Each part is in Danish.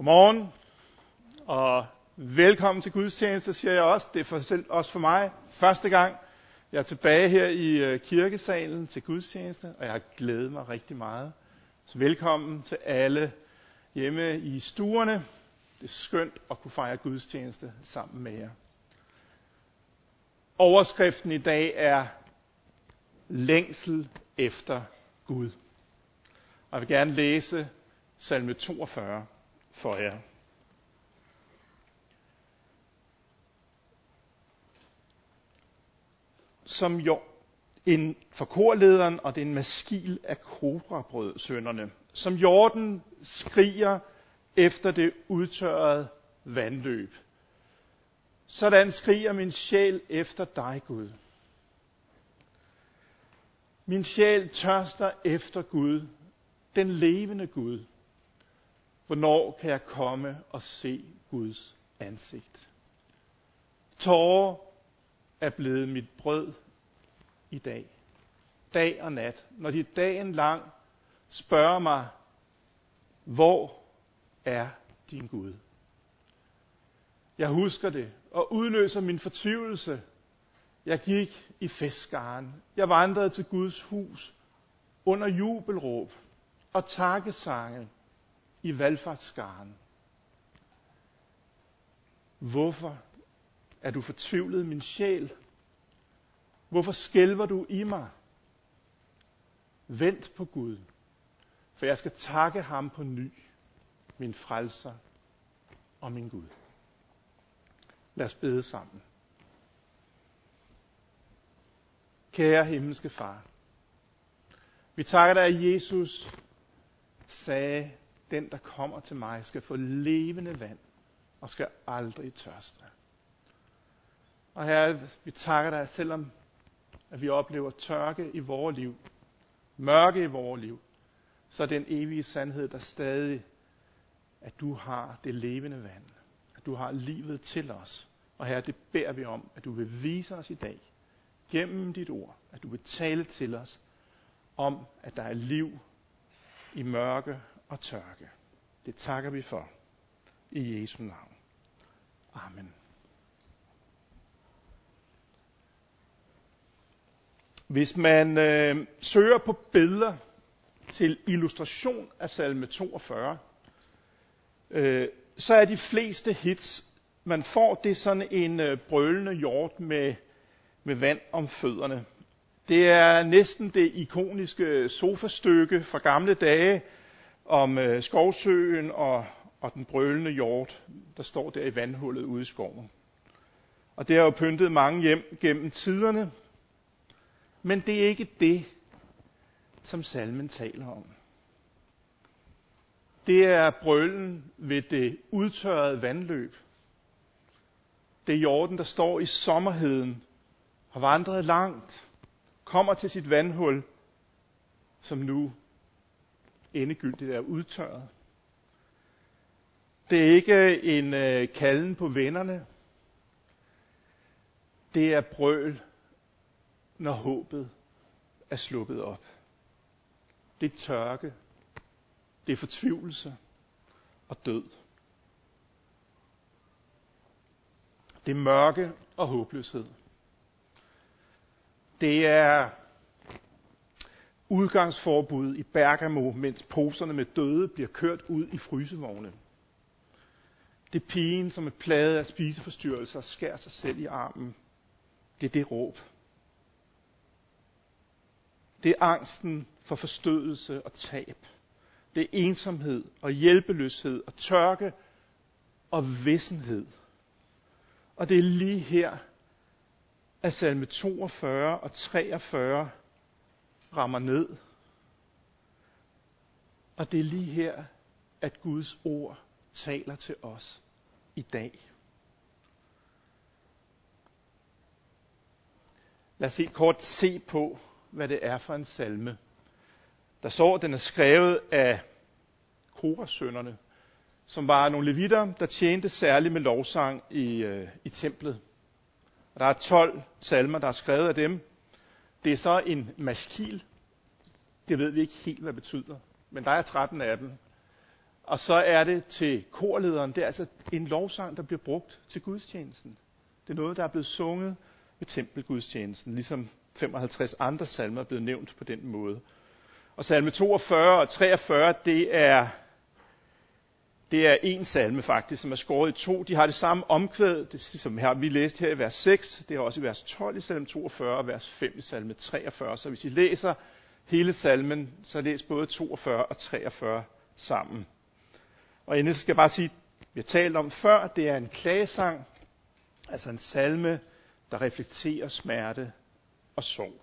Godmorgen, og velkommen til gudstjeneste, siger jeg også. Det er for, selv, også for mig første gang, jeg er tilbage her i øh, kirkesalen til gudstjeneste, og jeg har glædet mig rigtig meget. Så velkommen til alle hjemme i stuerne. Det er skønt at kunne fejre gudstjeneste sammen med jer. Overskriften i dag er længsel efter Gud. Og jeg vil gerne læse salme 42 vorher. Som jo en for korlederen, og det er en maskil af kobrabrødsønderne. Som jorden skriger efter det udtørrede vandløb. Sådan skriger min sjæl efter dig, Gud. Min sjæl tørster efter Gud, den levende Gud. Hvornår kan jeg komme og se Guds ansigt? Tårer er blevet mit brød i dag. Dag og nat. Når de dagen lang spørger mig, hvor er din Gud? Jeg husker det og udløser min fortvivlelse. Jeg gik i festskaren. Jeg vandrede til Guds hus under jubelråb og takkesange i valgfartsskaren. Hvorfor er du fortvivlet, min sjæl? Hvorfor skælver du i mig? Vent på Gud, for jeg skal takke ham på ny, min frelser og min Gud. Lad os bede sammen. Kære himmelske far, vi takker dig, at Jesus sagde, den der kommer til mig skal få levende vand og skal aldrig tørste. Og herre, vi takker dig, selvom at vi oplever tørke i vores liv, mørke i vores liv, så er den evige sandhed, der stadig, at du har det levende vand, at du har livet til os. Og herre, det beder vi om, at du vil vise os i dag, gennem dit ord, at du vil tale til os om, at der er liv i mørke og tørke. Det takker vi for. I Jesu navn. Amen. Hvis man øh, søger på billeder til illustration af salme 42, øh, så er de fleste hits, man får, det er sådan en øh, brølende hjort med, med vand om fødderne. Det er næsten det ikoniske øh, sofastykke fra gamle dage om øh, skovsøen og, og den brølende hjort, der står der i vandhullet ude i skoven. Og det har jo pyntet mange hjem gennem tiderne. Men det er ikke det, som salmen taler om. Det er brølen ved det udtørrede vandløb. Det er jorden, der står i sommerheden, har vandret langt, kommer til sit vandhul, som nu endegyldigt er udtørret. Det er ikke en øh, kalden på vennerne. Det er brøl, når håbet er sluppet op. Det er tørke. Det er fortvivlelse og død. Det er mørke og håbløshed. Det er udgangsforbud i Bergamo, mens poserne med døde bliver kørt ud i frysevogne. Det er pigen, som er plaget af spiseforstyrrelser og skærer sig selv i armen. Det er det råb. Det er angsten for forstødelse og tab. Det er ensomhed og hjælpeløshed og tørke og vissenhed. Og det er lige her, at salme 42 og 43 rammer ned. Og det er lige her, at Guds ord taler til os i dag. Lad os helt kort se på, hvad det er for en salme. Der står, at den er skrevet af Korasønderne, som var nogle levitter, der tjente særligt med lovsang i, øh, i templet. Og der er 12 salmer, der er skrevet af dem. Det er så en maskil. Det ved vi ikke helt, hvad det betyder. Men der er 13 af dem. Og så er det til korlederen. Det er altså en lovsang, der bliver brugt til gudstjenesten. Det er noget, der er blevet sunget ved tempelgudstjenesten, ligesom 55 andre salmer er blevet nævnt på den måde. Og salme 42 og 43, det er, det er en salme faktisk, som er skåret i to. De har det samme omkvæd, det, som her, vi læste her i vers 6. Det er også i vers 12 i salme 42 og vers 5 i salme 43. Så hvis I læser hele salmen, så læs både 42 og 43 sammen. Og endelig skal jeg bare sige, vi har talt om før, det er en klagesang, altså en salme, der reflekterer smerte og sorg.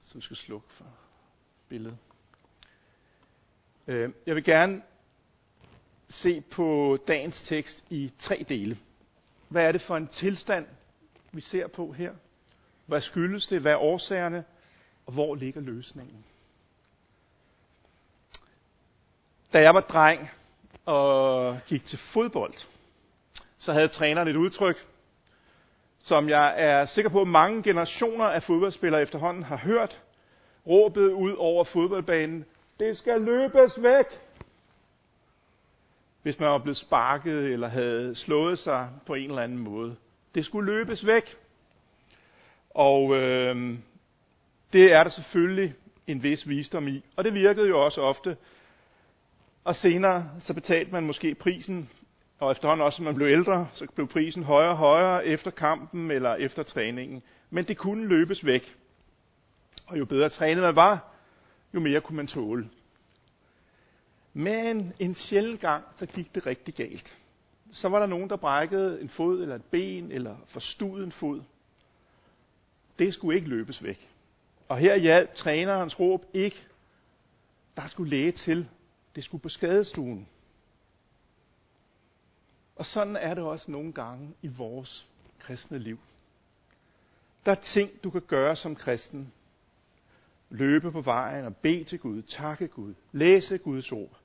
Så vi skal slukke for billedet. Øh, jeg vil gerne se på dagens tekst i tre dele. Hvad er det for en tilstand, vi ser på her? Hvad skyldes det? Hvad er årsagerne? Og hvor ligger løsningen? Da jeg var dreng og gik til fodbold, så havde træneren et udtryk, som jeg er sikker på, at mange generationer af fodboldspillere efterhånden har hørt. Råbet ud over fodboldbanen, det skal løbes væk! Hvis man var blevet sparket eller havde slået sig på en eller anden måde. Det skulle løbes væk. Og øh, det er der selvfølgelig en vis visdom i. Og det virkede jo også ofte. Og senere så betalte man måske prisen og efterhånden også, som man blev ældre, så blev prisen højere og højere efter kampen eller efter træningen. Men det kunne løbes væk. Og jo bedre trænet man var, jo mere kunne man tåle. Men en sjælden gang, så gik det rigtig galt. Så var der nogen, der brækkede en fod eller et ben, eller forstudede en fod. Det skulle ikke løbes væk. Og her hjalp trænerens råb ikke. Der skulle læge til. Det skulle på skadestuen. Og sådan er det også nogle gange i vores kristne liv. Der er ting, du kan gøre som kristen. Løbe på vejen og bede til Gud, takke Gud, læse Guds ord.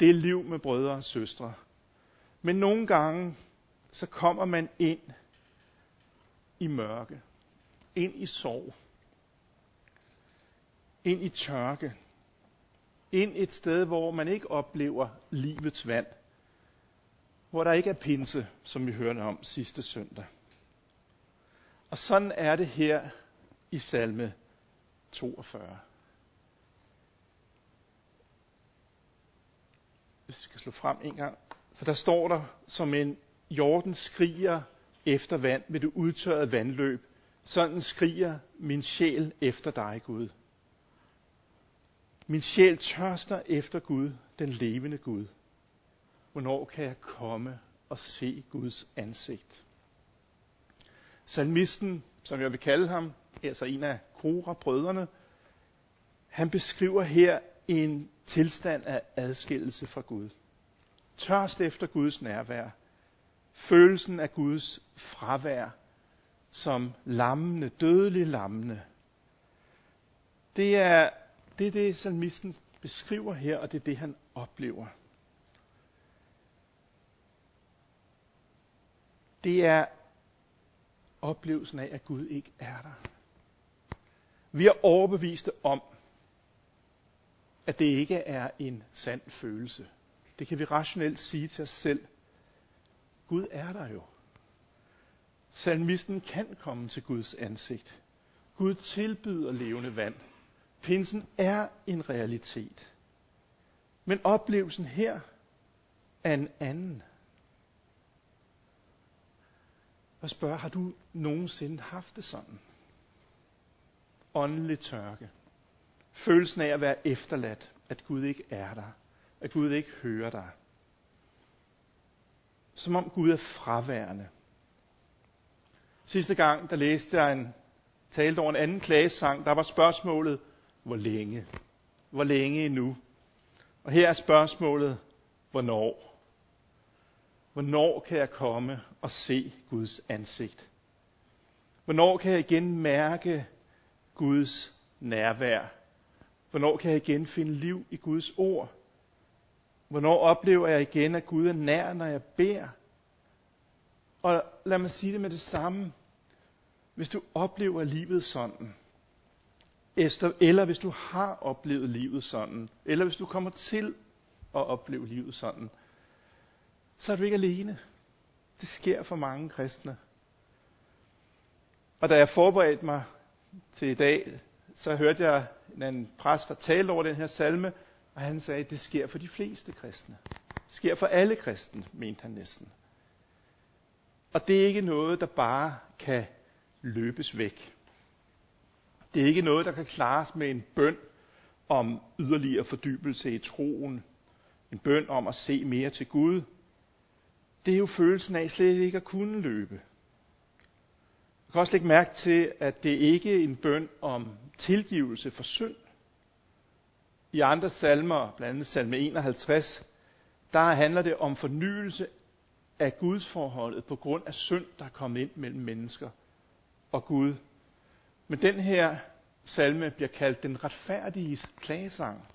Det er liv med brødre og søstre. Men nogle gange, så kommer man ind i mørke, ind i sorg, ind i tørke, ind et sted, hvor man ikke oplever livets vand – hvor der ikke er pinse, som vi hørte om sidste søndag. Og sådan er det her i salme 42. Hvis vi skal slå frem en gang. For der står der, som en jorden skriger efter vand ved det udtørrede vandløb. Sådan skriger min sjæl efter dig, Gud. Min sjæl tørster efter Gud, den levende Gud. Hvornår kan jeg komme og se Guds ansigt? Salmisten, som jeg vil kalde ham, altså en af Kora-brødrene, han beskriver her en tilstand af adskillelse fra Gud. Tørst efter Guds nærvær. Følelsen af Guds fravær som lammende, dødelig lammende. Det er det, er det salmisten beskriver her, og det er det, han oplever. det er oplevelsen af, at Gud ikke er der. Vi er overbeviste om, at det ikke er en sand følelse. Det kan vi rationelt sige til os selv. Gud er der jo. Salmisten kan komme til Guds ansigt. Gud tilbyder levende vand. Pinsen er en realitet. Men oplevelsen her er en anden og spørger, har du nogensinde haft det sådan? Åndelig tørke. Følelsen af at være efterladt, at Gud ikke er der, at Gud ikke hører dig. Som om Gud er fraværende. Sidste gang, der læste jeg en talte over en anden klagesang, der var spørgsmålet, hvor længe? Hvor længe endnu? Og her er spørgsmålet, hvornår? Hvornår kan jeg komme og se Guds ansigt? Hvornår kan jeg igen mærke Guds nærvær? Hvornår kan jeg igen finde liv i Guds ord? Hvornår oplever jeg igen, at Gud er nær, når jeg beder? Og lad mig sige det med det samme. Hvis du oplever livet sådan, eller hvis du har oplevet livet sådan, eller hvis du kommer til at opleve livet sådan, så er du ikke alene. Det sker for mange kristne. Og da jeg forberedte mig til i dag, så hørte jeg en præst, der talte over den her salme, og han sagde, at det sker for de fleste kristne. Det sker for alle kristne, mente han næsten. Og det er ikke noget, der bare kan løbes væk. Det er ikke noget, der kan klares med en bøn om yderligere fordybelse i troen. En bøn om at se mere til Gud. Det er jo følelsen af slet ikke at kunne løbe. Kan også lægge mærke til, at det ikke er en bøn om tilgivelse for synd. I andre salmer, blandt andet salme 51, der handler det om fornyelse af Guds forholdet på grund af synd, der er kommet ind mellem mennesker og Gud. Men den her salme bliver kaldt den retfærdige klagesang.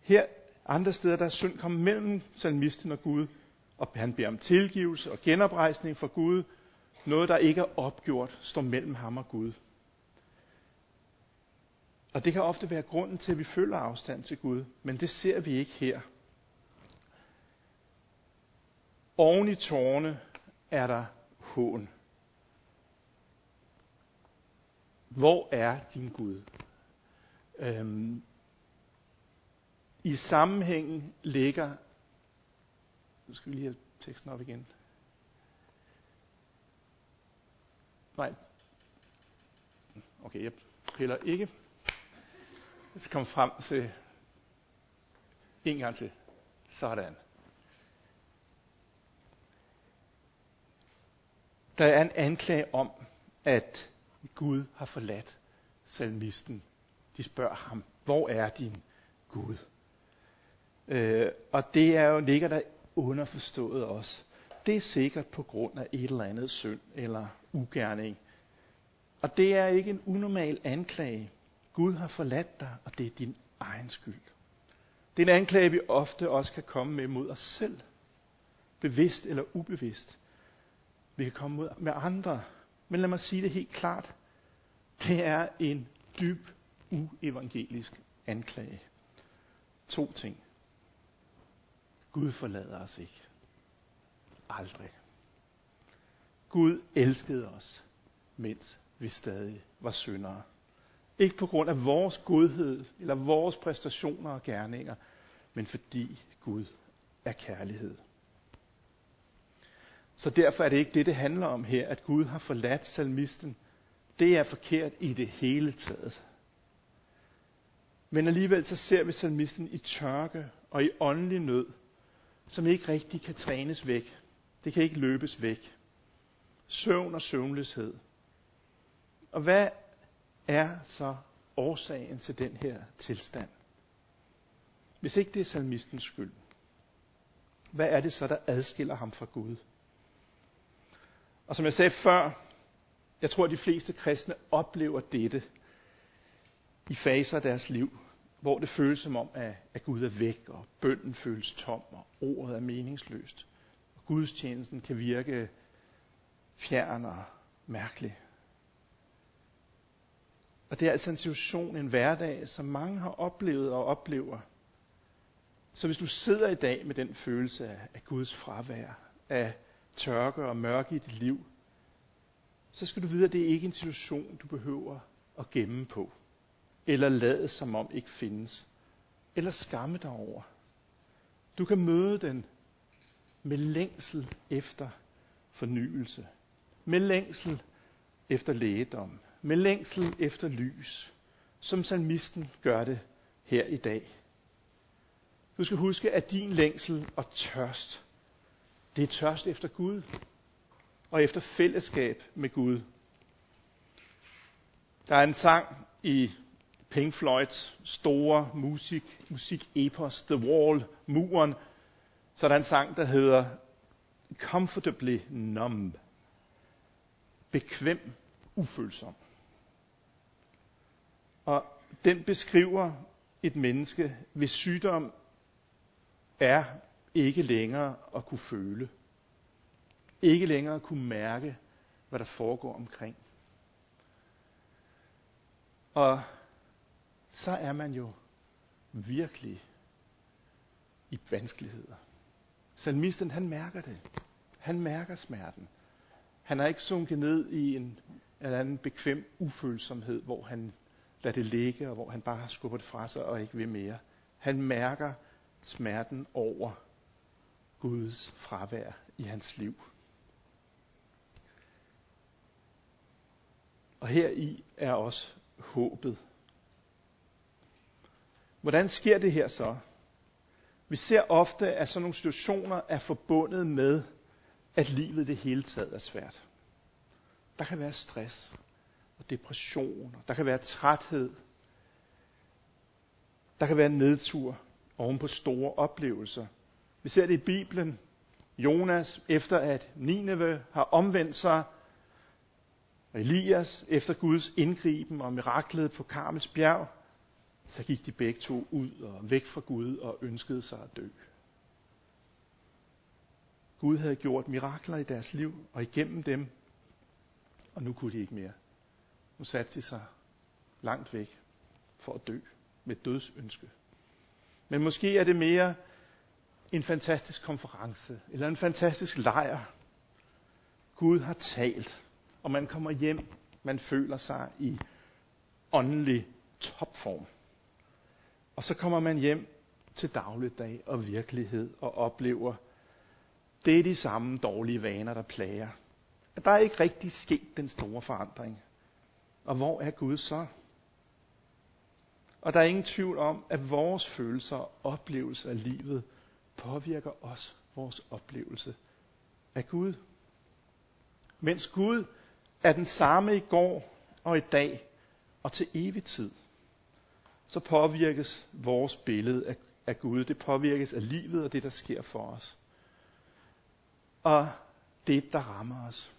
Her andre steder, der er synd kommet mellem salmisten og Gud, og han beder om tilgivelse og genoprejsning for Gud. Noget, der ikke er opgjort, står mellem ham og Gud. Og det kan ofte være grunden til, at vi føler afstand til Gud, men det ser vi ikke her. Oven i tårne er der hån. Hvor er din Gud? Øhm, I sammenhængen ligger, nu skal vi lige have teksten op igen. Nej. Okay, jeg piller ikke. Jeg skal komme frem til en gang til. Sådan. Der er en anklage om, at Gud har forladt salmisten. De spørger ham, hvor er din Gud? Øh, og det er jo, ligger der underforstået også. Det er sikkert på grund af et eller andet synd eller ugerning. Og det er ikke en unormal anklage. Gud har forladt dig, og det er din egen skyld. Det er en anklage, vi ofte også kan komme med mod os selv. Bevidst eller ubevidst. Vi kan komme mod med andre. Men lad mig sige det helt klart. Det er en dyb uevangelisk anklage. To ting. Gud forlader os ikke. Aldrig. Gud elskede os, mens vi stadig var syndere. Ikke på grund af vores godhed eller vores præstationer og gerninger, men fordi Gud er kærlighed. Så derfor er det ikke det, det handler om her, at Gud har forladt salmisten. Det er forkert i det hele taget. Men alligevel så ser vi salmisten i tørke og i åndelig nød, som ikke rigtig kan trænes væk. Det kan ikke løbes væk. Søvn og søvnløshed. Og hvad er så årsagen til den her tilstand? Hvis ikke det er salmistens skyld, hvad er det så, der adskiller ham fra Gud? Og som jeg sagde før, jeg tror, at de fleste kristne oplever dette i faser af deres liv, hvor det føles som om, at Gud er væk, og bønden føles tom, og ordet er meningsløst. Gudstjenesten kan virke fjern og mærkelig. Og det er altså en situation, en hverdag, som mange har oplevet og oplever. Så hvis du sidder i dag med den følelse af Guds fravær, af tørke og mørke i dit liv, så skal du vide, at det ikke er en situation, du behøver at gemme på, eller lade som om ikke findes, eller skamme dig over. Du kan møde den med længsel efter fornyelse, med længsel efter lægedom, med længsel efter lys, som salmisten gør det her i dag. Du skal huske, at din længsel og tørst det er tørst efter Gud og efter fællesskab med Gud. Der er en sang i Pink Floyds store musik, musikepos, The Wall, muren, så der er en sang, der hedder Comfortably Numb. Bekvem ufølsom. Og den beskriver et menneske, hvis sygdom er ikke længere at kunne føle. Ikke længere at kunne mærke, hvad der foregår omkring. Og så er man jo virkelig i vanskeligheder. Salmisten, han mærker det. Han mærker smerten. Han er ikke sunket ned i en eller anden bekvem ufølsomhed, hvor han lader det ligge, og hvor han bare skubber det fra sig og ikke vil mere. Han mærker smerten over Guds fravær i hans liv. Og her i er også håbet. Hvordan sker det her så? Vi ser ofte, at sådan nogle situationer er forbundet med, at livet det hele taget er svært. Der kan være stress og depression, der kan være træthed, der kan være nedtur oven på store oplevelser. Vi ser det i Bibelen. Jonas, efter at Nineve har omvendt sig, og Elias, efter Guds indgriben og miraklet på Karmels bjerg, så gik de begge to ud og væk fra Gud og ønskede sig at dø. Gud havde gjort mirakler i deres liv, og igennem dem, og nu kunne de ikke mere. Nu satte de sig langt væk for at dø med dødsønske. Men måske er det mere en fantastisk konference, eller en fantastisk lejr. Gud har talt, og man kommer hjem, man føler sig i åndelig topform. Og så kommer man hjem til dagligdag og virkelighed og oplever, det er de samme dårlige vaner, der plager. At der er ikke rigtig sket den store forandring. Og hvor er Gud så? Og der er ingen tvivl om, at vores følelser og oplevelser af livet påvirker os, vores oplevelse af Gud. Mens Gud er den samme i går og i dag og til evig tid, så påvirkes vores billede af, af Gud. Det påvirkes af livet og det, der sker for os. Og det, der rammer os.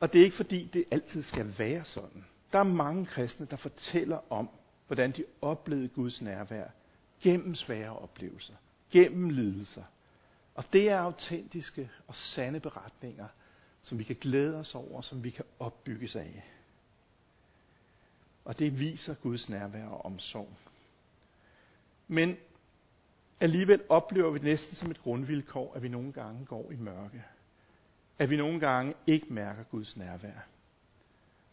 Og det er ikke fordi, det altid skal være sådan. Der er mange kristne, der fortæller om, hvordan de oplevede Guds nærvær gennem svære oplevelser, gennem lidelser. Og det er autentiske og sande beretninger, som vi kan glæde os over, som vi kan opbygges af. Og det viser Guds nærvær og omsorg. Men alligevel oplever vi næsten som et grundvilkår, at vi nogle gange går i mørke. At vi nogle gange ikke mærker Guds nærvær.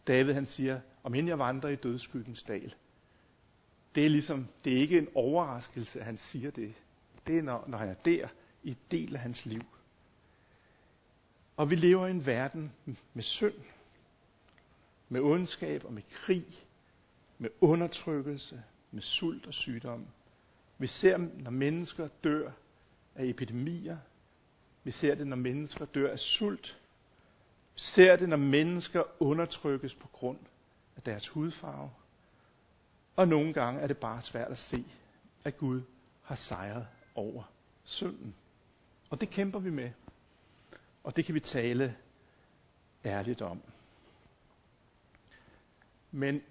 David han siger, om end jeg vandrer i dødskyggens dal. Det er ligesom, det er ikke en overraskelse, at han siger det. Det er, når, når han er der, i et del af hans liv. Og vi lever i en verden med synd, med ondskab og med krig, med undertrykkelse, med sult og sygdom. Vi ser, når mennesker dør af epidemier. Vi ser det, når mennesker dør af sult. Vi ser det, når mennesker undertrykkes på grund af deres hudfarve. Og nogle gange er det bare svært at se, at Gud har sejret over synden. Og det kæmper vi med. Og det kan vi tale ærligt om. Men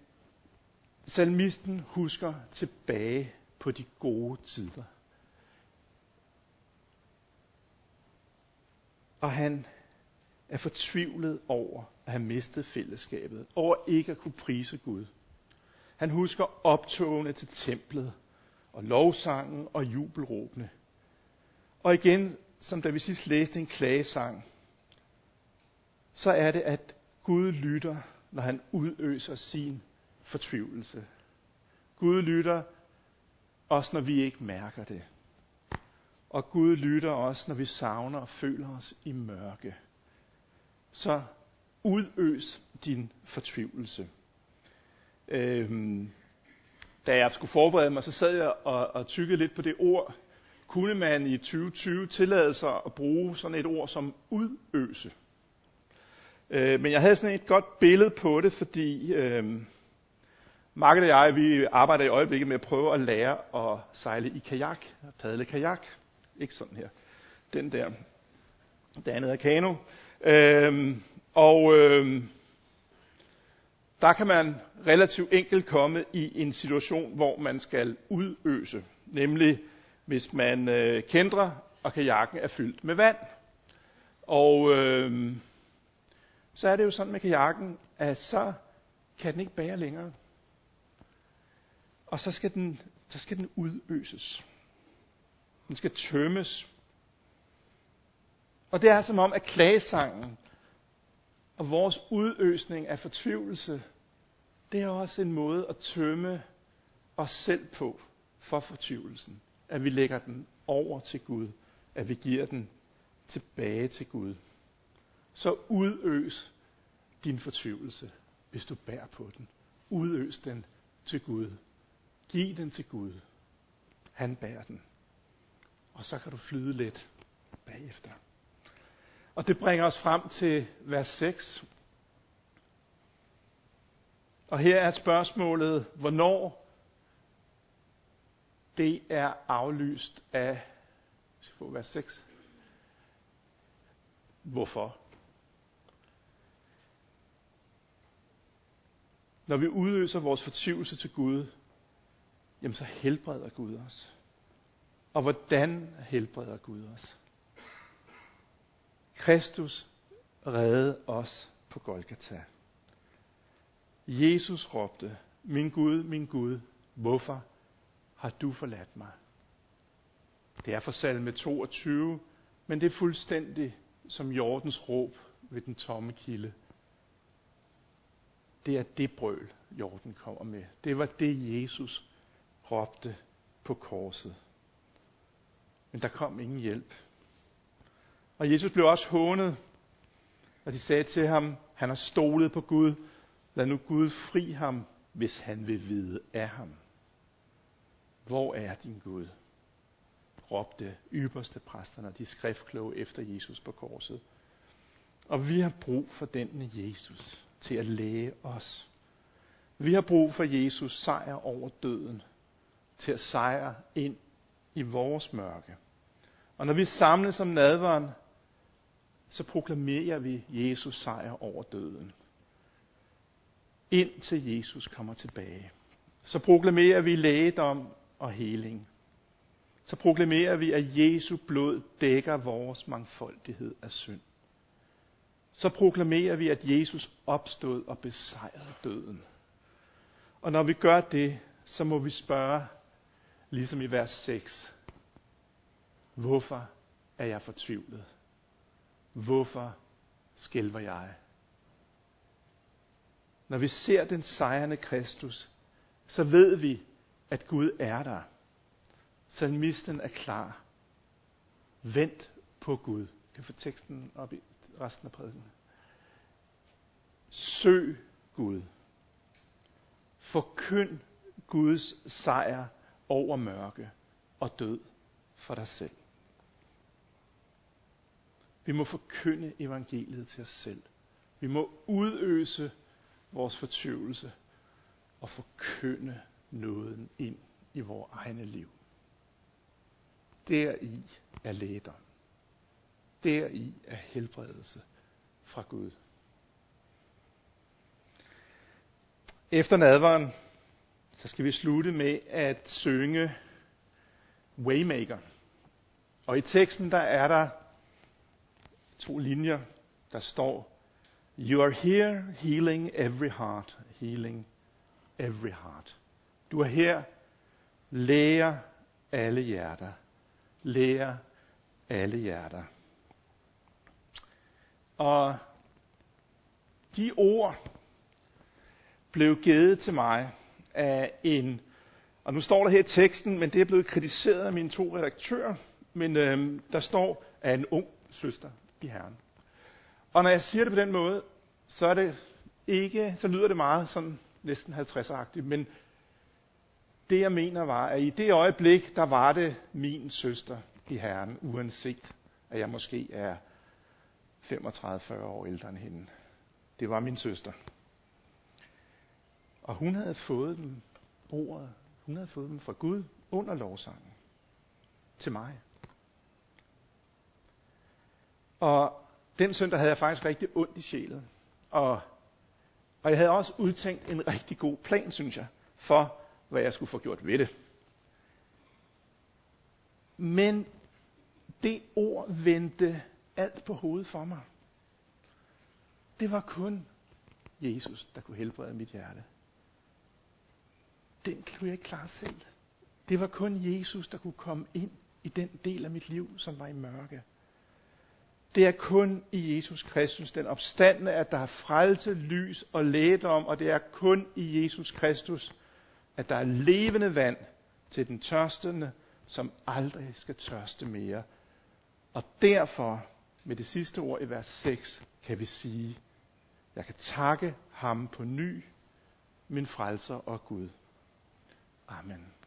salmisten husker tilbage på de gode tider. Og han er fortvivlet over at have mistet fællesskabet, over ikke at kunne prise Gud. Han husker optogene til templet, og lovsangen og jubelråbene. Og igen, som da vi sidst læste en klagesang, så er det, at Gud lytter, når han udøser sin fortvivlelse. Gud lytter også, når vi ikke mærker det. Og Gud lytter også, når vi savner og føler os i mørke. Så udøs din fortvivlelse. Øhm, da jeg skulle forberede mig, så sad jeg og, og tykkede lidt på det ord. Kunne man i 2020 tillade sig at bruge sådan et ord som udøse? Øh, men jeg havde sådan et godt billede på det, fordi øh, Market og jeg, vi arbejder i øjeblikket med at prøve at lære at sejle i kajak, padle kajak. Ikke sådan her. Den der. Det andet er kano. Øhm, og øhm, der kan man relativt enkelt komme i en situation, hvor man skal udøse. Nemlig hvis man øh, kendrer, og kajakken er fyldt med vand. Og øhm, så er det jo sådan med kajakken, at så kan den ikke bære længere. Og så skal den, så skal den udøses. Den skal tømmes. Og det er altså som om, at klagesangen og vores udøsning af fortvivlelse, det er også en måde at tømme os selv på for fortvivlelsen. At vi lægger den over til Gud. At vi giver den tilbage til Gud. Så udøs din fortvivlelse, hvis du bærer på den. Udøs den til Gud. Giv den til Gud. Han bærer den. Og så kan du flyde lidt bagefter. Og det bringer os frem til vers 6. Og her er spørgsmålet, hvornår det er aflyst af, skal få vers 6. Hvorfor? Når vi udøser vores fortvivlelse til Gud, jamen så helbreder Gud os. Og hvordan helbreder Gud os? Kristus redde os på Golgata. Jesus råbte, min Gud, min Gud, hvorfor har du forladt mig? Det er fra salme 22, men det er fuldstændig som Jordens råb ved den tomme kilde. Det er det brøl, Jorden kommer med. Det var det, Jesus råbte på korset. Men der kom ingen hjælp. Og Jesus blev også hånet, og de sagde til ham, han har stolet på Gud. Lad nu Gud fri ham, hvis han vil vide af ham. Hvor er din Gud? råbte ypperste præsterne og de skriftkloge efter Jesus på korset. Og vi har brug for denne Jesus til at læge os. Vi har brug for Jesus sejr over døden, til at sejre ind i vores mørke. Og når vi samles som nadveren, så proklamerer vi Jesus sejr over døden. Indtil Jesus kommer tilbage. Så proklamerer vi lægedom og heling. Så proklamerer vi, at Jesu blod dækker vores mangfoldighed af synd. Så proklamerer vi, at Jesus opstod og besejrede døden. Og når vi gør det, så må vi spørge, ligesom i vers 6, hvorfor er jeg fortvivlet? Hvorfor skælver jeg? Når vi ser den sejrende Kristus, så ved vi, at Gud er der. Salmisten er klar. Vent på Gud. Jeg kan få teksten op i resten af prædiken. Søg Gud. Forkynd Guds sejr over mørke og død for dig selv. Vi må forkynde evangeliet til os selv. Vi må udøse vores fortvivlelse og forkynde nåden ind i vores egne liv. Deri er lægedom. Deri er helbredelse fra Gud. Efter nadveren, så skal vi slutte med at synge Waymaker. Og i teksten der er der to linjer, der står, You are here healing every heart, healing every heart. Du er her, læger alle hjerter, læger alle hjerter. Og de ord blev givet til mig af en, og nu står der her i teksten, men det er blevet kritiseret af mine to redaktører, men øh, der står af en ung søster i Herren. Og når jeg siger det på den måde, så er det ikke, så lyder det meget sådan næsten 50-agtigt, men det jeg mener var, at i det øjeblik, der var det min søster i Herren, uanset at jeg måske er 35-40 år ældre end hende. Det var min søster. Og hun havde fået dem ordet, hun havde fået dem fra Gud under lovsangen til mig. Og den søndag havde jeg faktisk rigtig ondt i sjælen. Og, og jeg havde også udtænkt en rigtig god plan, synes jeg, for hvad jeg skulle få gjort ved det. Men det ord vendte alt på hovedet for mig. Det var kun Jesus, der kunne helbrede mit hjerte. Den kunne jeg ikke klare selv. Det var kun Jesus, der kunne komme ind i den del af mit liv, som var i mørke. Det er kun i Jesus Kristus, den opstandende, at der er frelse, lys og lægedom, og det er kun i Jesus Kristus, at der er levende vand til den tørstende, som aldrig skal tørste mere. Og derfor, med det sidste ord i vers 6, kan vi sige, jeg kan takke ham på ny, min frelser og Gud. Amen.